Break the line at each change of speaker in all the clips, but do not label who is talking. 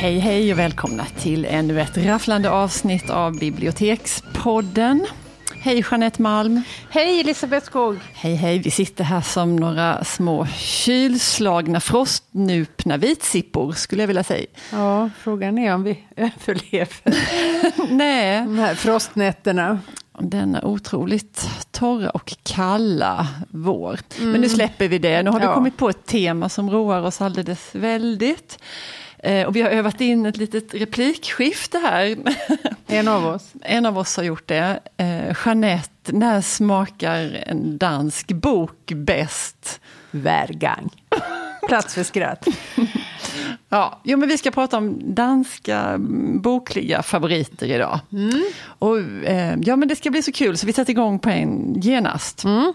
Hej hej och välkomna till ännu ett rafflande avsnitt av Bibliotekspodden. Hej Jeanette Malm.
Hej Elisabeth Skog.
Hej hej, vi sitter här som några små kylslagna frostnupna vitsippor skulle jag vilja säga.
Ja, frågan är om vi överlever
Nej.
de här frostnätterna.
Denna otroligt torra och kalla vår. Mm. Men nu släpper vi det. Nu har vi ja. kommit på ett tema som roar oss alldeles väldigt. Eh, och vi har övat in ett litet replikskifte här.
En av oss.
En av oss har gjort det. Eh, Jeanette, när smakar en dansk bok bäst?
Värgang. Plats för skratt.
Ja, jo, men vi ska prata om danska bokliga favoriter idag. Mm. Och, eh, ja, men det ska bli så kul så vi sätter igång på en genast. Mm.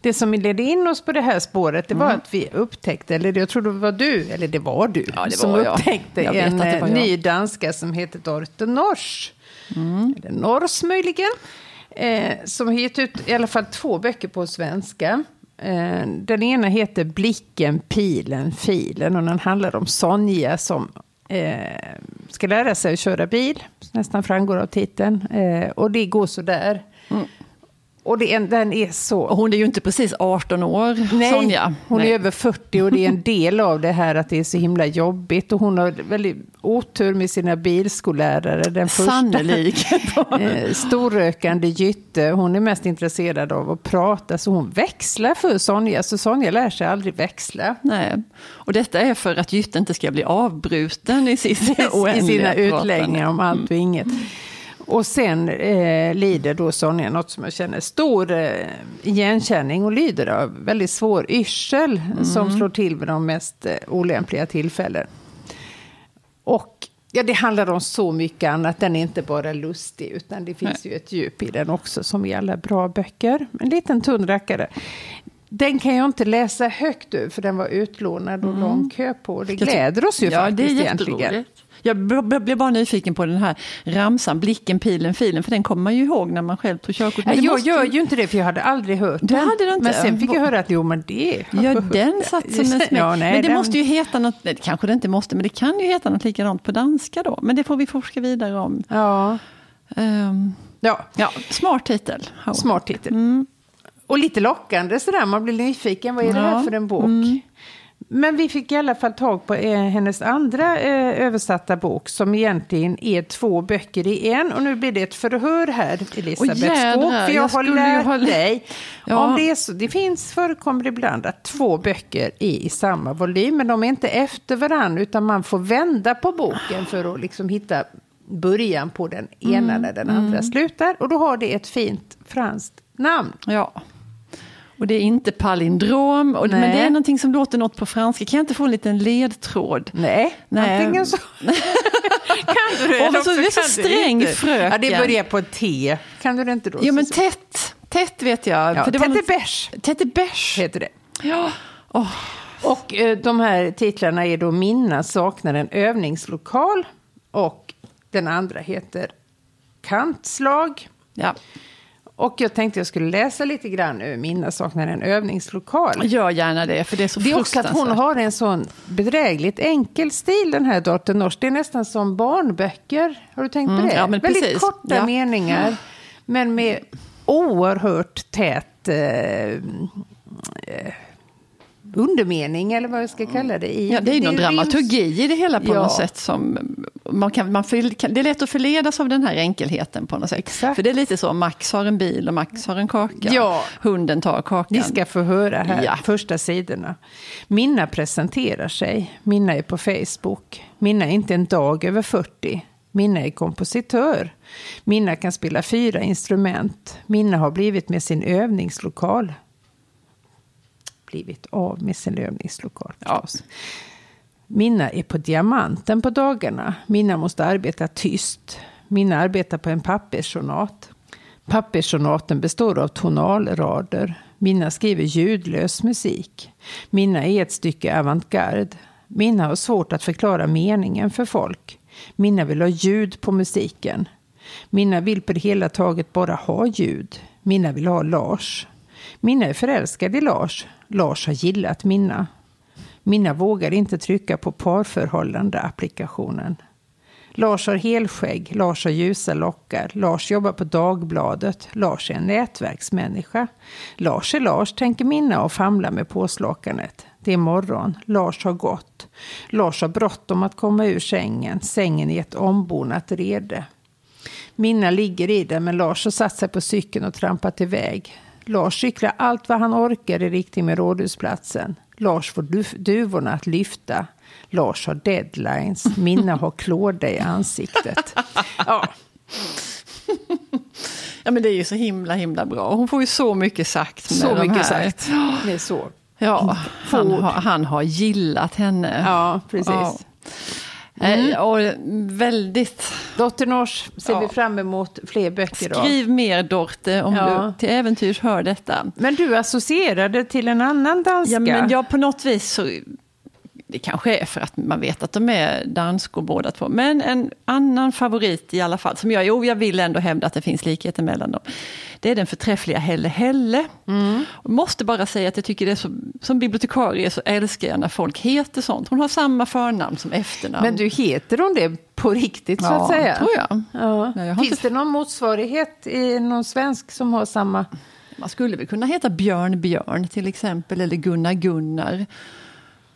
Det som ledde in oss på det här spåret det var mm. att vi upptäckte, eller jag tror det var du, eller det var du,
ja, det
som
var
upptäckte en ny danska som heter Dorte Nors. Mm. Eller Nors möjligen. Eh, som har gett ut i alla fall två böcker på svenska. Eh, den ena heter Blicken, pilen, filen och den handlar om Sonja som eh, ska lära sig att köra bil, nästan framgår av titeln. Eh, och det går sådär. Mm. Och det, den är så...
Och hon är ju inte precis 18 år,
Nej,
Sonja.
hon Nej. är över 40 och det är en del av det här att det är så himla jobbigt. Och hon har väldigt otur med sina bilskollärare. Den första eh, storrökande Gytte, hon är mest intresserad av att prata så hon växlar för Sonja. Så Sonja lär sig aldrig växla.
Nej, och detta är för att Gytte inte ska bli avbruten i, sitt
I sina utläggningar om allt och inget. Och sen eh, lider då Sonja något som jag känner stor eh, igenkänning och lider av väldigt svår yrsel mm. som slår till vid de mest eh, olämpliga tillfällen. Och ja, det handlar om så mycket annat. Den är inte bara lustig utan det finns Nej. ju ett djup i den också som i alla bra böcker. En liten tunn rackare. Den kan jag inte läsa högt ur för den var utlånad och mm. lång kö på. Det gläder oss ju
ja,
faktiskt
det är
egentligen.
Jag blev bara nyfiken på den här ramsan, blicken, pilen, filen, för den kommer man ju ihåg när man själv tog körkort.
Jag gör ju inte det, för jag hade aldrig hört
du den. Hade du inte?
Men sen fick jag höra att jo, men det
Ja, den satt som en smäck. Ja, men det
den...
måste ju heta något, kanske det inte måste, men det kan ju heta något likadant på danska då. Men det får vi forska vidare om.
Ja.
Um, ja. ja. Smart titel.
Smart titel. Mm. Och lite lockande sådär, man blir nyfiken. Vad är det här för en bok? Mm. Men vi fick i alla fall tag på eh, hennes andra eh, översatta bok som egentligen är två böcker i en. Och nu blir det ett förhör här, Elisabeth
oh,
Skåp. För jag,
jag
har lärt ha... dig. Ja. Om det, så, det finns, förekommer ibland att två böcker är i samma volym. Men de är inte efter varandra utan man får vända på boken för att liksom hitta början på den ena mm, när den andra mm. slutar. Och då har det ett fint franskt namn.
Ja. Och det är inte palindrom, och, men det är någonting som låter något på franska. Kan jag inte få en liten ledtråd?
Nej, Nej. antingen så...
kan du det? Och så, du är så sträng fröken.
Ja, det börjar på T. Kan du det inte då?
Jo, men tätt. Tätt vet jag.
Ja, för det Tette Bärs.
Tette Bärs.
Heter det.
Ja. Oh.
Och eh, de här titlarna är då Minna saknar en övningslokal och den andra heter Kantslag.
Ja.
Och jag tänkte jag skulle läsa lite grann ur Minna saknar en övningslokal.
Gör gärna det, för det är så
Det är också att hon har en sån bedrägligt enkel stil, den här dottern Nors. Det är nästan som barnböcker. Har du tänkt på mm, det?
Ja,
Väldigt
precis.
korta
ja.
meningar, men med oerhört tät eh, undermening eller vad jag ska kalla det. I.
Ja, det är ju någon dramaturgi i det hela på ja. något sätt. Som man kan, man för, det är lätt att förledas av den här enkelheten på något sätt.
Exakt.
För det är lite så, Max har en bil och Max har en kaka.
Ja.
Hunden tar kakan.
Ni ska få höra här, ja. första sidorna. Minna presenterar sig. Minna är på Facebook. Minna är inte en dag över 40. Minna är kompositör. Minna kan spela fyra instrument. Minna har blivit med sin övningslokal blivit av med sin övningslokal. Ja. Minna är på diamanten på dagarna. Minna måste arbeta tyst. Minna arbetar på en papperssonat. Papperssonaten består av tonalrader. Minna skriver ljudlös musik. Minna är ett stycke avantgarde. Minna har svårt att förklara meningen för folk. Minna vill ha ljud på musiken. Minna vill på det hela taget bara ha ljud. Minna vill ha Lars. Minna är förälskad i Lars. Lars har gillat Minna. Minna vågar inte trycka på parförhållande-applikationen. Lars har helskägg, Lars har ljusa lockar, Lars jobbar på Dagbladet, Lars är en nätverksmänniska. Lars är Lars, tänker Minna och famlar med påslakanet. Det är morgon, Lars har gått. Lars har bråttom att komma ur sängen, sängen i ett ombonat rede. Minna ligger i den, men Lars har satt sig på cykeln och trampat iväg. Lars cyklar allt vad han orkar i riktning med Rådhusplatsen. Lars får duvorna att lyfta. Lars har deadlines. Minna har klåda i ansiktet. Ja.
ja, men det är ju så himla, himla bra. Hon får ju så mycket sagt med
Så
de
mycket
här.
sagt. Det är så.
Ja, han har, han har gillat henne.
Ja, precis.
Ja. Mm. Och väldigt...
Dotter Nors ser
Ja.
vi fram emot fler böcker av.
Skriv mer Dorte om
Ja.
du till äventyrs hör detta.
Men du associerade till en annan danska.
Ja, men jag på något vis så... Det kanske är för att man vet att de är danskor båda två. Men en annan favorit i alla fall, som jag, jo, jag vill ändå hävda att det finns likheter mellan dem. Det är den förträffliga Helle Helle.
Mm.
Måste bara säga att jag tycker det är så, som bibliotekarie så älskar jag när folk heter sånt. Hon har samma förnamn som efternamn.
Men du, heter hon det på riktigt så
ja,
att säga?
tror jag.
Ja.
Nej, jag
Finns
inte-
det någon motsvarighet i någon svensk som har samma?
Man skulle väl kunna heta Björn Björn till exempel, eller Gunnar Gunnar.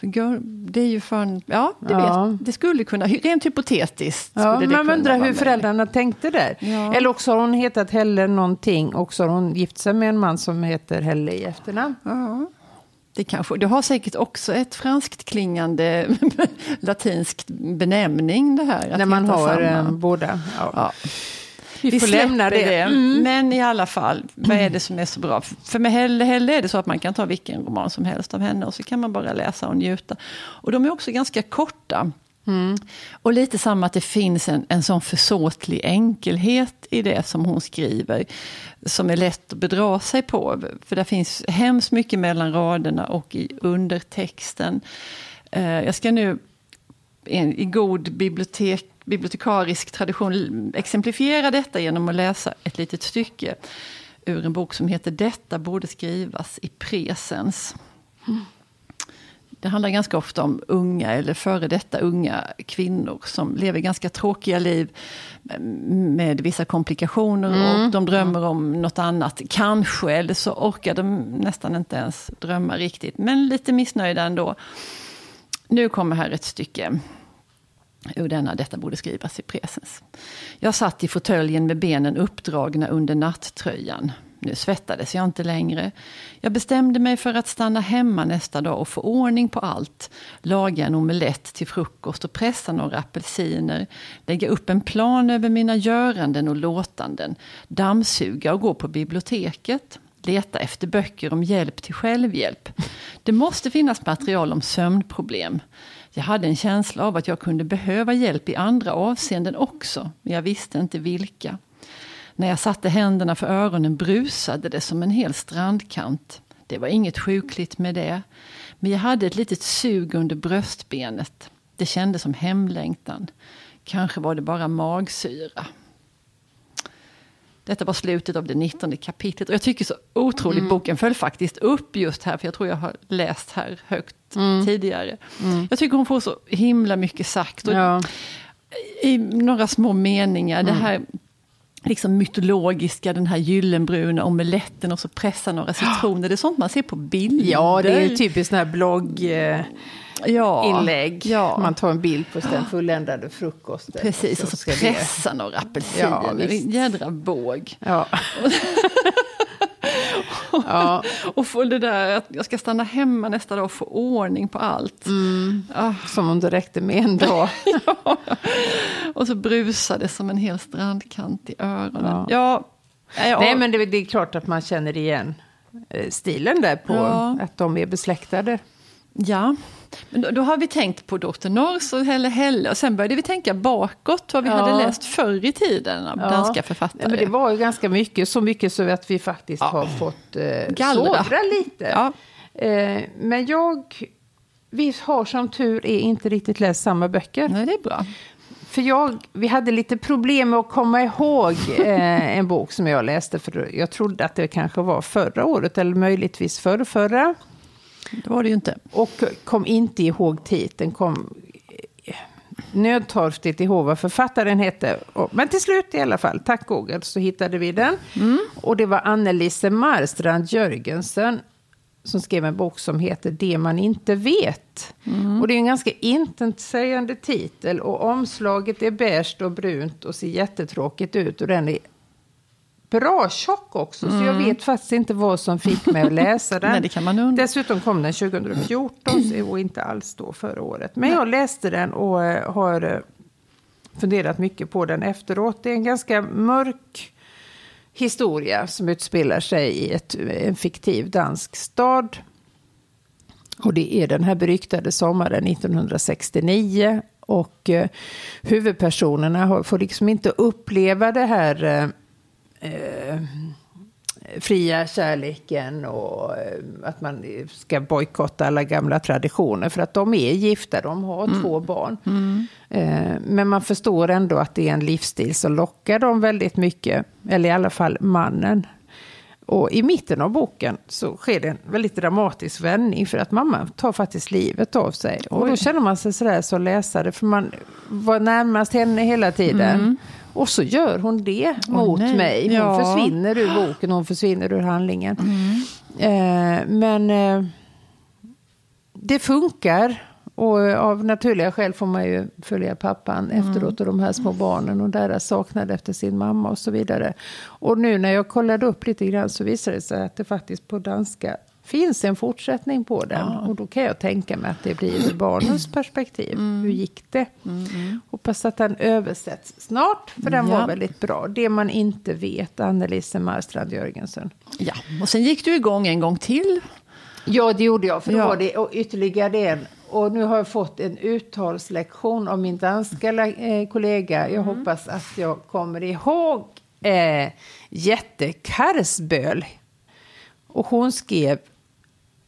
Det är ju för ja, det,
Ja.
Vet, det skulle kunna, rent hypotetiskt.
Ja, man undrar hur föräldrarna tänkte där.
Ja.
Eller också har hon hetat Helle någonting och så har hon gift sig med en man som heter Helle i efternamn.
Ja. Det, kanske, det har säkert också ett franskt klingande latinskt benämning det här.
När man har
samma.
eh, båda. Ja.
Ja.
Vi, får lämna det. Mm.
Men i alla fall, vad är det som är så bra? För med Helle, Helle är det så att man kan ta vilken roman som helst av henne och så kan man bara läsa och njuta. Och de är också ganska korta.
Mm.
Och lite samma att det finns en, en sån försåtlig enkelhet i det som hon skriver. Som är lätt att bedra sig på. För det finns hemskt mycket mellan raderna och i undertexten. Eh, jag ska nu i god bibliotek, bibliotekarisk tradition exemplifiera detta genom att läsa ett litet stycke ur en bok som heter Detta borde skrivas i presens. Det handlar ganska ofta om unga eller före detta unga kvinnor som lever ganska tråkiga liv med vissa komplikationer och de drömmer om något annat. Kanske, eller så orkar de nästan inte ens drömma riktigt, men lite missnöjda ändå. Nu kommer här ett stycke ur denna Detta borde skrivas i presens. Jag satt i fåtöljen med benen uppdragna under natttröjan. Nu svettades jag inte längre. Jag bestämde mig för att stanna hemma nästa dag och få ordning på allt. Laga en omelett till frukost och pressa några apelsiner. Lägga upp en plan över mina göranden och låtanden. Dammsuga och gå på biblioteket. Leta efter böcker om hjälp till självhjälp. Det måste finnas material om sömnproblem. Jag hade en känsla av att jag kunde behöva hjälp i andra avseenden också, men jag visste inte vilka. När jag satte händerna för öronen brusade det som en hel strandkant. Det var inget sjukligt med det. Men jag hade ett litet sug under bröstbenet. Det kändes som hemlängtan. Kanske var det bara magsyra. Detta var slutet av det 19 kapitlet. Och jag tycker så otroligt, boken föll faktiskt upp just här, för jag tror jag har läst här högt tidigare. Jag tycker hon får så himla mycket sagt. Och
Ja.
I några små meningar, det här liksom mytologiska, den här gyllenbruna omeletten och så pressa några citroner. Det är sånt man ser på bilder.
ja, det är typiskt sån här blogginlägg.
Ja, ja.
Man tar en bild på den fulländade frukosten.
Precis,
Så
och så
ska det-
pressa några apelsiner.
Ja,
en jädra våg.
Ja. ja.
Och få det där att jag ska stanna hemma nästa dag och få ordning på allt.
Mm.
Ah,
Som om det räckte med en dag.
och så brusade som en hel strandkant i öronen.
Ja.
Ja. Ja,
Nej, men det, det är klart att man känner igen eh, stilen där på
Ja.
att de är besläktade.
Ja, men då, då har vi tänkt på Dr. Norrs och Helle Helle och sen började vi tänka bakåt vad vi
Ja.
hade läst förr i tiden av danska författare.
Men det var ju ganska mycket, så mycket så att vi faktiskt har fått eh,
Gallra.
sovra lite.
Ja.
Eh, men jag, vi har som tur är inte riktigt läst samma böcker.
Nej, det är bra.
För jag, vi hade lite problem med att komma ihåg eh, en bok som jag läste. För jag trodde att det kanske var förra året eller möjligtvis förra, förra.
Det var det ju inte.
Och kom inte ihåg titeln, kom nödtorftigt ihåg vad författaren hette. Men till slut i alla fall, tack Google, så hittade vi den. Mm. Och det var Annelise Marstrand Jörgensen som skrev en bok som heter Det man inte vet. Mm. Och det är en ganska intetsägande titel och omslaget är beige och brunt och ser jättetråkigt ut och den är bra tjock också, mm. så jag mm. vet faktiskt inte vad som fick mig att läsa den.
Nej, det kan man undra.
Dessutom kom den 2014 och inte alls då förra året. Men jag läste den och eh, har eh, funderat mycket på den efteråt. Det är en ganska mörk historia som utspelar sig i ett, en fiktiv dansk stad. Och det är den här beryktade sommaren 1969. Och eh, huvudpersonerna får liksom inte uppleva det här eh, fria kärleken och eh, att man ska bojkotta alla gamla traditioner. För att de är gifta, de har mm. två barn. Mm. Eh, men man förstår ändå att det är en livsstil som lockar dem väldigt mycket. Eller i alla fall mannen. Och i mitten av boken så sker det en väldigt dramatisk vändning för att mamma tar faktiskt livet av sig. Och då känner man sig sådär som läsare, för man var närmast henne hela tiden. Mm. Och så gör hon det oh, mot nej. mig. Hon ja. försvinner ur boken, hon försvinner ur handlingen. Mm. Eh, men eh, det funkar. Och av naturliga skäl får man ju följa pappan mm. efteråt och de här små barnen och deras saknad efter sin mamma och så vidare. Och nu när jag kollade upp lite grann så visade det sig att det faktiskt på danska finns en fortsättning på den. Ja. Och då kan jag tänka mig att det blir barnens perspektiv. Mm. Hur gick det? Mm, mm. Hoppas att den översätts snart, för den ja. var väldigt bra. Det man inte vet, Annelise Marstrand Jörgensen.
Ja, och sen gick du igång en gång till.
Ja, det gjorde jag, för ja. då var det ytterligare en. Och nu har jag fått en uttalslektion av min danska eh, kollega. Jag mm. hoppas att jag kommer ihåg eh, Jette Karsböl. Och hon skrev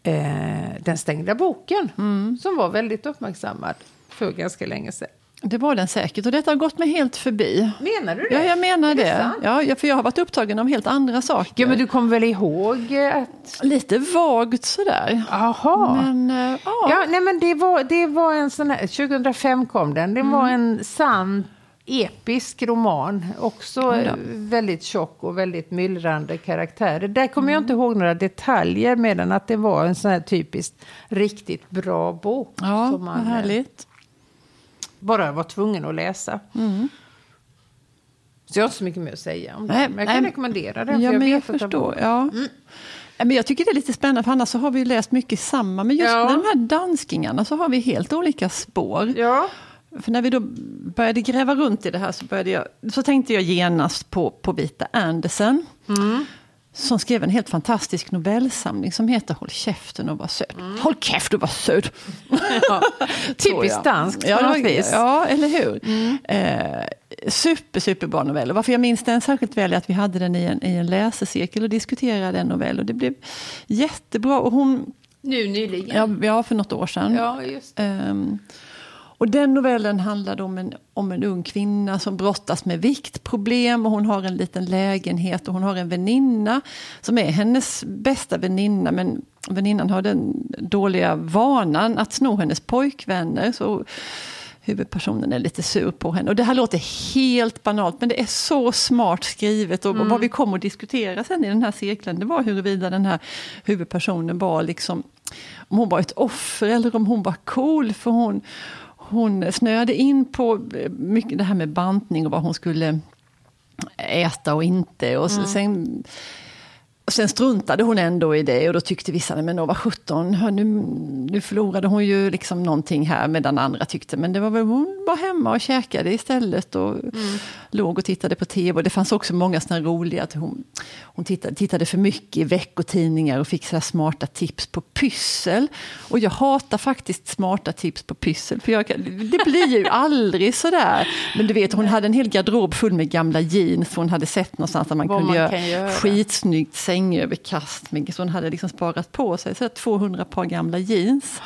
eh, Den stängda boken, mm. som var väldigt uppmärksammad för ganska länge sedan.
Det var den säkert och detta har gått mig helt förbi.
Menar du det?
Ja, jag menar det. Ja, för jag har varit upptagen av helt andra saker.
Ja, men du kommer väl ihåg att...
Lite vagt sådär.
Jaha. Men, äh, ja. ja. nej men det var, det var en sån här, 2005 kom den. Det mm. var en sann episk roman. Också ja. väldigt tjock och väldigt myllrande karaktärer. Där kommer mm. jag inte ihåg några detaljer med den. Att det var en sån här typiskt riktigt bra bok.
Ja, som man, härligt.
Bara var tvungen att läsa. Mm. Så jag har inte så mycket mer att säga om det. Nej, men jag kan nej, rekommendera den.
Ja,
för jag
men jag förstår. Ja. Mm. Men jag tycker det är lite spännande, för annars så har vi läst mycket samma. Men just ja. med de här danskingarna så har vi helt olika spår.
Ja.
För när vi då började gräva runt i det här så, började jag, så tänkte jag genast på, på Vita Andersen. Mm. Som skrev en helt fantastisk novellsamling som heter Håll käften och var söt. Mm. Håll käften och var söt!
Ja, typiskt danskt
ja, på något vis. Ja, eller hur? Mm. Eh, super, superbra novell. varför jag minns den särskilt väl är att vi hade den i en, i en läsecirkel och diskuterade en novell. Och det blev jättebra. Och hon,
nu nyligen?
Ja, ja för något år sedan.
Ja, just eh,
och den novellen handlade om en, om en ung kvinna som brottas med viktproblem och hon har en liten lägenhet och hon har en väninna som är hennes bästa väninna men väninnan har den dåliga vanan att sno hennes pojkvänner. Så huvudpersonen är lite sur på henne. Och det här låter helt banalt men det är så smart skrivet. Och, mm. vad vi kom att diskutera sen i den här cirkeln det var huruvida den här huvudpersonen var liksom om hon var ett offer eller om hon var cool. För hon, hon snöade in på mycket det här med bantning och vad hon skulle äta och inte. Och mm. sen och sen struntade hon ändå i det och då tyckte vissa, men vad sjutton, nu, nu förlorade hon ju liksom någonting här medan andra tyckte, men det var väl hon var hemma och käkade istället och mm. Låg och tittade på tv. Och det fanns också många sådana roliga, att hon, hon tittade, tittade för mycket i veckotidningar och fick så smarta tips på pyssel. Och jag hatar faktiskt smarta tips på pyssel, för jag, det blir ju aldrig sådär. Men du vet, hon hade en hel garderob full med gamla jeans, hon hade sett någonstans att man Vad kunde man göra, göra skitsnyggt sängöverkast. Så hon hade liksom sparat på sig så 200 par gamla jeans.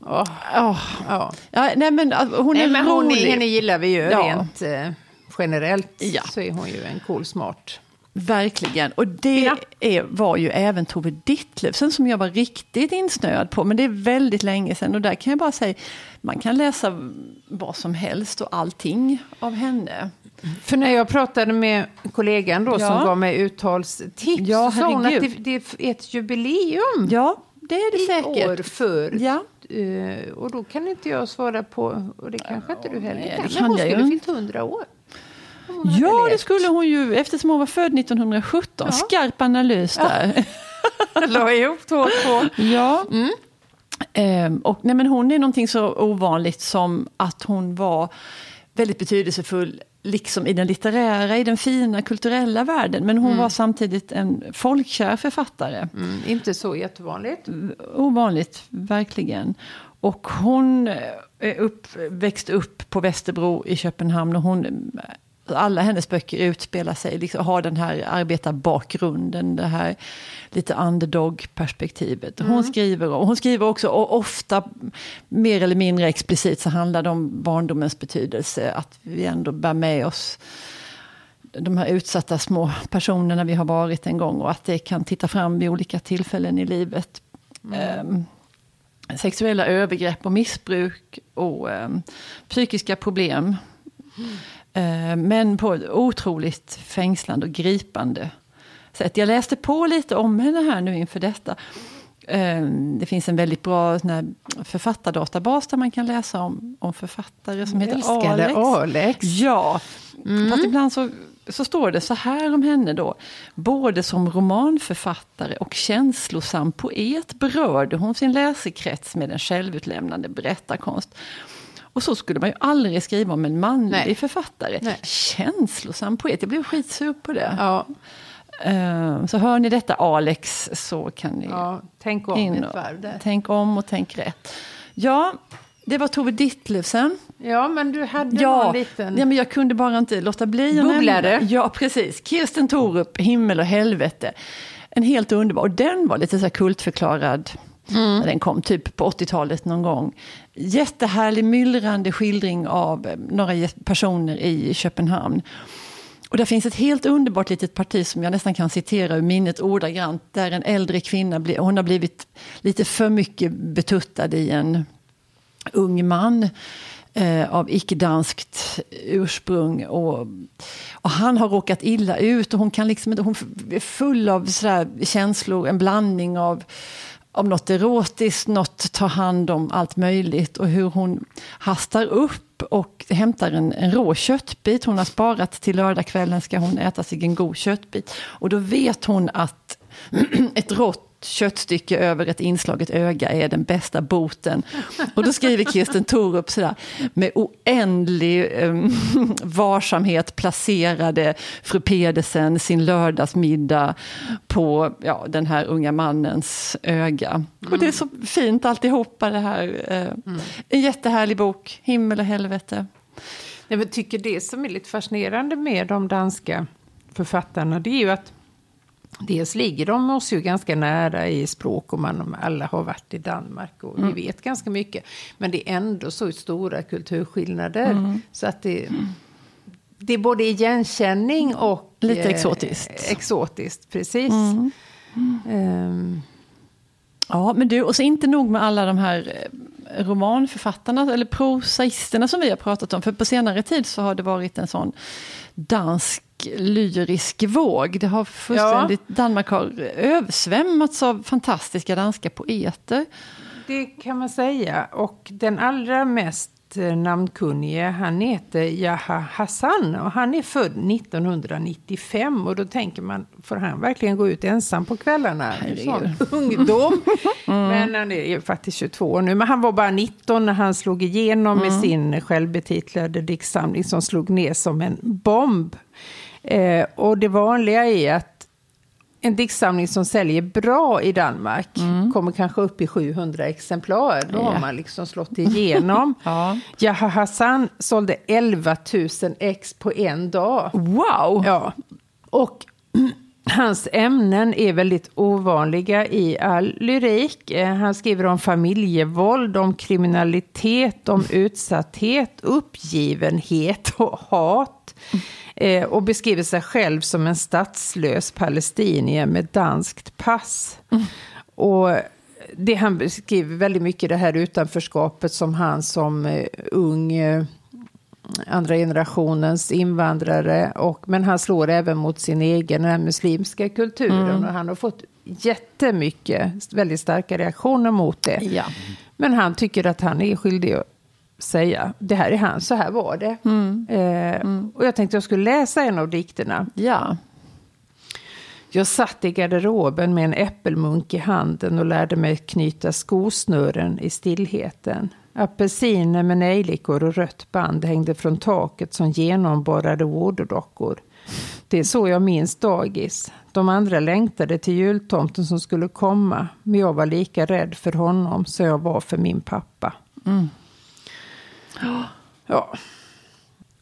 Oh. Oh.
Oh. Ja, nej, men, alltså, hon nej, är
men
rolig.
henne gillar vi ju ja. rent eh, generellt. Ja. Så är hon ju en cool, smart
Verkligen. Och det ja. är, var ju även Tove Ditlevsen som jag var riktigt insnöad på. Men det är väldigt länge sedan. Och där kan jag bara säga, man kan läsa vad som helst och allting av henne.
För när jag pratade med kollegan då ja. som gav mig uttalstips ja, så sa hon att det, det, är ett jubileum.
Ja, det är det säkert.
år för. Ja. Uh, och då kan inte jag svara på, och det kanske inte du heller kan.
Kan hon
skulle fyllt hundra år.
Ja, det skulle hon ju eftersom hon var född 1917. Ja. Skarp analys där.
Ja. La ihop två och två.
Ja. Mm. Ehm, och, nej, men hon är någonting så ovanligt som att hon var väldigt betydelsefull liksom i den litterära, i den fina kulturella världen. Men hon mm. var samtidigt en folkkär författare.
Mm, inte så jättevanligt.
Ovanligt, verkligen. Och hon eh, upp, växte upp på Västerbro i Köpenhamn och hon alla hennes böcker utspelar sig, liksom, har den här arbetarbakgrunden, det här lite underdog-perspektivet. Hon, mm. skriver, och hon skriver också, och ofta mer eller mindre explicit, så handlar det om barndomens betydelse, att vi ändå bär med oss de här utsatta små personerna vi har varit en gång och att det kan titta fram vid olika tillfällen i livet. Mm. Um, sexuella övergrepp och missbruk och um, psykiska problem. Mm. Eh, men på ett otroligt fängslande och gripande sätt. Jag läste på lite om henne här nu inför detta. Eh, det finns en väldigt bra författardatabas där man kan läsa om, om författare som heter Alex.
Alex.
Ja, mm. fast ibland så, så står det så här om henne då. Både som romanförfattare och känslosam poet berörde hon sin läsekrets med en självutlämnande berättarkonst. Och så skulle man ju aldrig skriva om en manlig Nej. författare. Nej. Känslosam poet, jag blev skitsur på det. Ja. Uh, så hör ni detta Alex så kan ni... Ja,
tänk om in och,
Tänk om och tänk rätt. Ja, det var Tove Ditlevsen.
Ja, men du hade ja, någon liten...
Ja, men jag kunde bara inte låta bli.
Bubblade?
Ja, precis. Kirsten Torup, Himmel och helvete. En helt underbar. Och den var lite så här kultförklarad Mm. Den kom typ på 80-talet någon gång. Jättehärlig myllrande skildring av eh, några personer i Köpenhamn. Och där finns ett helt underbart litet parti som jag nästan kan citera ur minnet ordagrant. Där en äldre kvinna, hon har blivit lite för mycket betuttad i en ung man eh, av icke-danskt ursprung. Och, och, han har råkat illa ut och hon kan liksom hon är full av sådär känslor, en blandning av om något erotiskt, något tar hand om allt möjligt och hur hon hastar upp och hämtar en, en rå köttbit. Hon har sparat till lördagskvällen ska hon äta sig en god köttbit. Och då vet hon att ett rått köttstycke över ett inslaget öga är den bästa boten. Och då skriver Kirsten Thorup sådär, med oändlig um, varsamhet placerade fru Pedersen sin lördagsmiddag på ja, den här unga mannens öga. Mm. Och det är så fint alltihopa det här. Uh, mm. En jättehärlig bok, Himmel och helvete.
Jag tycker det som är lite fascinerande med de danska författarna, det är ju att Dels ligger de oss ju ganska nära i språk och man alla har varit i Danmark och mm. vi vet ganska mycket. Men det är ändå så stora kulturskillnader. Mm. Så att det, det är både igenkänning och...
Lite eh, exotiskt.
exotiskt, precis. Mm. Um.
Ja, men du, och så inte nog med alla de här eh, romanförfattarna eller prosaisterna som vi har pratat om. För på senare tid så har det varit en sån dansk lyrisk våg. Det har fullständigt, ja. Danmark har översvämmats av fantastiska danska poeter.
Det kan man säga. Och den allra mest eh, namnkunnige, han heter Jaha Hassan och han är född 1995 och då tänker man, får han verkligen gå ut ensam på kvällarna? Sån ungdom. mm. Men han är faktiskt 22 nu, men han var bara 19 när han slog igenom mm. med sin självbetitlade diktsamling som slog ner som en bomb. Eh, och det vanliga är att en diktsamling som säljer bra i Danmark mm. kommer kanske upp i 700 exemplar. Då ja. har man liksom slått igenom. ja. Jaha Hassan sålde 11 000 ex på en dag.
Wow!
Ja. Och Hans ämnen är väldigt ovanliga i all lyrik. Eh, han skriver om familjevåld, om kriminalitet, om utsatthet, uppgivenhet och hat. Eh, och beskriver sig själv som en statslös palestinier med danskt pass. Mm. Och det han beskriver väldigt mycket det här utanförskapet som han som eh, ung andra generationens invandrare. Och, men han slår även mot sin egen den muslimska kulturen. Mm. Och han har fått jättemycket, väldigt starka reaktioner mot det.
Ja.
Men han tycker att han är skyldig säga, det här är han, så här var det. Mm. Eh, mm. Och jag tänkte jag skulle läsa en av dikterna.
Ja.
Jag satt i garderoben med en äppelmunk i handen och lärde mig knyta skosnören i stillheten. Apelsiner med nejlikor och rött band hängde från taket som genomborrade voodoodockor. Det är så jag minns dagis. De andra längtade till jultomten som skulle komma. Men jag var lika rädd för honom som jag var för min pappa. Mm. Ja.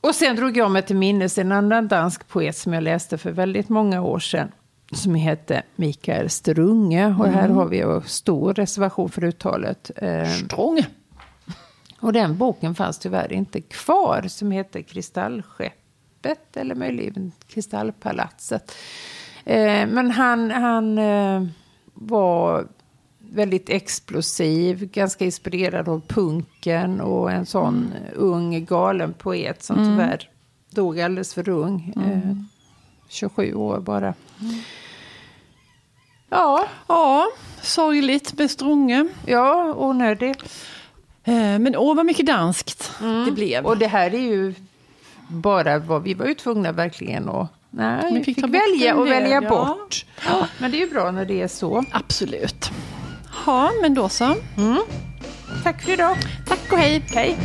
Och sen drog jag mig till minnes en annan dansk poet som jag läste för väldigt många år sedan. Som heter Mikael Strunge. Och här mm. har vi en stor reservation för uttalet.
Eh, Strunge.
Och den boken fanns tyvärr inte kvar som heter Kristallskeppet eller möjligen Kristallpalatset. Eh, men han, han eh, var väldigt explosiv, ganska inspirerad av punken och en sån ung galen poet som mm. tyvärr dog alldeles för ung. Mm. Eh, 27 år bara. Mm.
Ja. ja, sorgligt med Strunge.
Ja, onödigt.
Eh, men åh, vad mycket danskt mm. det blev.
Och det här är ju bara vad vi var ju tvungna verkligen att Nej, vi fick, fick välja och välja ja. bort. Ja. Men det är ju bra när det är så.
Absolut. Ja, men då så. Mm.
Tack för idag.
Tack och hej.
Hej.